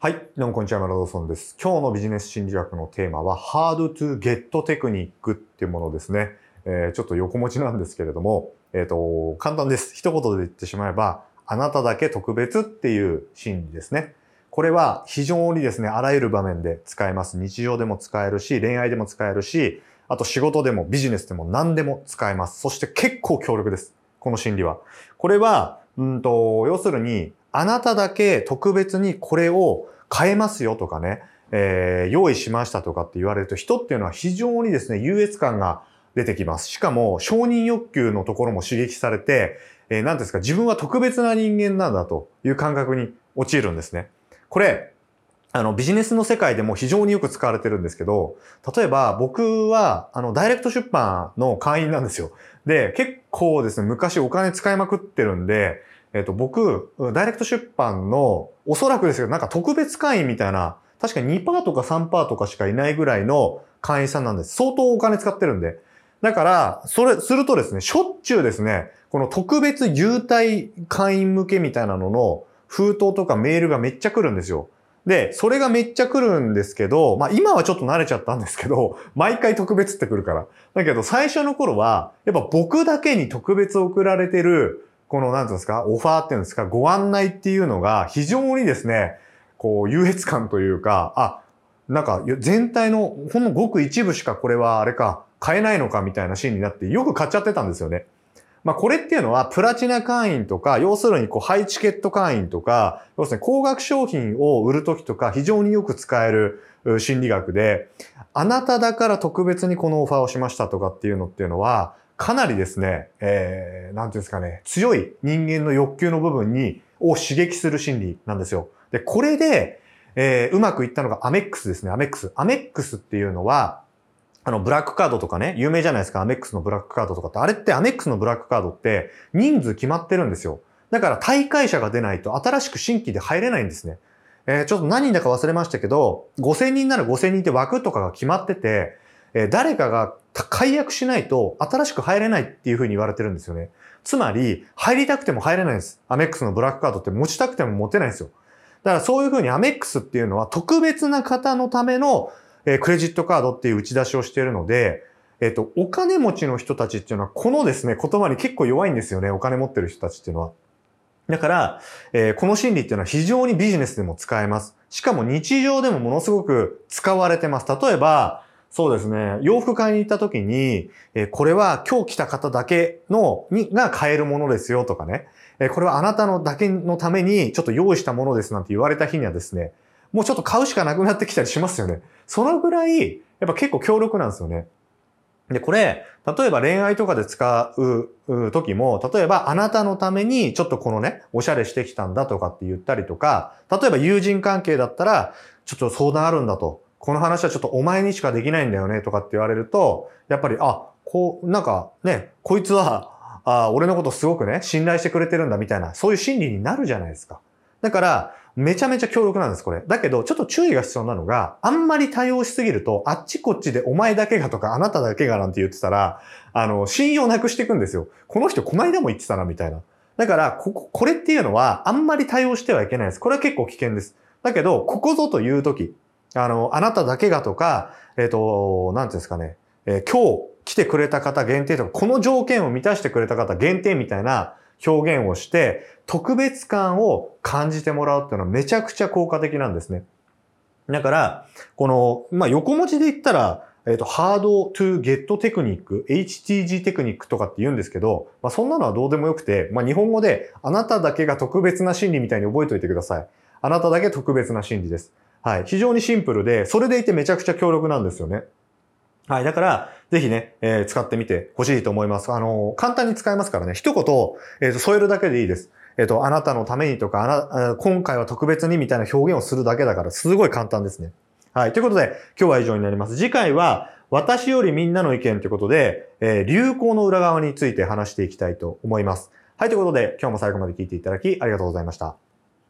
はい。どうもこんにちは、マラドソンです。今日のビジネス心理学のテーマは、Hard to Get Technique っていうものですね。えー、ちょっと横持ちなんですけれども、えっ、ー、と、簡単です。一言で言ってしまえば、あなただけ特別っていう心理ですね。これは非常にですね、あらゆる場面で使えます。日常でも使えるし、恋愛でも使えるし、あと仕事でもビジネスでも何でも使えます。そして結構強力です。この心理は。これは、うんと、要するに、あなただけ特別にこれを変えますよとかね、えー、用意しましたとかって言われると人っていうのは非常にですね、優越感が出てきます。しかも承認欲求のところも刺激されて、えー、何ですか、自分は特別な人間なんだという感覚に陥るんですね。これ、あの、ビジネスの世界でも非常によく使われてるんですけど、例えば僕は、あの、ダイレクト出版の会員なんですよ。で、結構ですね、昔お金使いまくってるんで、えっ、と、僕、ダイレクト出版の、おそらくですけど、なんか特別会員みたいな、確か2%とか3%とかしかいないぐらいの会員さんなんです。相当お金使ってるんで。だから、それ、するとですね、しょっちゅうですね、この特別優待会員向けみたいなのの封筒とかメールがめっちゃ来るんですよ。で、それがめっちゃ来るんですけど、まあ今はちょっと慣れちゃったんですけど、毎回特別って来るから。だけど最初の頃は、やっぱ僕だけに特別送られてる、この、なんていうんですか、オファーっていうんですか、ご案内っていうのが非常にですね、こう、優越感というか、あ、なんか全体のほんのごく一部しかこれはあれか、買えないのかみたいなシーンになってよく買っちゃってたんですよね。まあこれっていうのはプラチナ会員とか、要するにこうハイチケット会員とか、要するに高額商品を売るときとか非常によく使える心理学で、あなただから特別にこのオファーをしましたとかっていうのっていうのは、かなりですね、えー、なんていうんですかね、強い人間の欲求の部分に、を刺激する心理なんですよ。で、これで、えー、うまくいったのがアメックスですね、アメックス。アメックスっていうのは、あの、ブラックカードとかね、有名じゃないですか、アメックスのブラックカードとかって。あれってアメックスのブラックカードって人数決まってるんですよ。だから大会者が出ないと新しく新規で入れないんですね。えー、ちょっと何人だか忘れましたけど、5000人なら5000人って枠とかが決まってて、え、誰かが解約しないと新しく入れないっていう風に言われてるんですよね。つまり、入りたくても入れないんです。アメックスのブラックカードって持ちたくても持てないんですよ。だからそういう風にアメックスっていうのは特別な方のための、え、クレジットカードっていう打ち出しをしているので、えっ、と、お金持ちの人たちっていうのはこのですね、言葉に結構弱いんですよね。お金持ってる人たちっていうのは。だから、えー、この心理っていうのは非常にビジネスでも使えます。しかも日常でもものすごく使われてます。例えば、そうですね。洋服買いに行った時に、え、これは今日来た方だけの、に、が買えるものですよとかね。え、これはあなたのだけのためにちょっと用意したものですなんて言われた日にはですね、もうちょっと買うしかなくなってきたりしますよね。そのぐらい、やっぱ結構強力なんですよね。で、これ、例えば恋愛とかで使う時も、例えばあなたのためにちょっとこのね、おしゃれしてきたんだとかって言ったりとか、例えば友人関係だったら、ちょっと相談あるんだと。この話はちょっとお前にしかできないんだよねとかって言われると、やっぱり、あ、こう、なんかね、こいつは、あ俺のことすごくね、信頼してくれてるんだみたいな、そういう心理になるじゃないですか。だから、めちゃめちゃ強力なんです、これ。だけど、ちょっと注意が必要なのが、あんまり対応しすぎると、あっちこっちでお前だけがとか、あなただけがなんて言ってたら、あの、信用なくしていくんですよ。この人、こないだも言ってたな、みたいな。だから、ここ、これっていうのは、あんまり対応してはいけないです。これは結構危険です。だけど、ここぞという時、あの、あなただけがとか、えっ、ー、と、なんていうんですかね、えー、今日来てくれた方限定とか、この条件を満たしてくれた方限定みたいな表現をして、特別感を感じてもらうっていうのはめちゃくちゃ効果的なんですね。だから、この、まあ、横文字で言ったら、えっ、ー、と、ハードトゥゲットテクニック、HTG テクニックとかって言うんですけど、まあ、そんなのはどうでもよくて、まあ、日本語で、あなただけが特別な心理みたいに覚えておいてください。あなただけ特別な心理です。はい。非常にシンプルで、それでいてめちゃくちゃ強力なんですよね。はい。だから、ぜひね、えー、使ってみてほしいと思います。あのー、簡単に使えますからね。一言、えっ、ー、と、添えるだけでいいです。えっ、と、あなたのためにとか、あな、今回は特別にみたいな表現をするだけだから、すごい簡単ですね。はい。ということで、今日は以上になります。次回は、私よりみんなの意見ということで、え流行の裏側について話していきたいと思います。はい。ということで、今日も最後まで聞いていただき、ありがとうございました。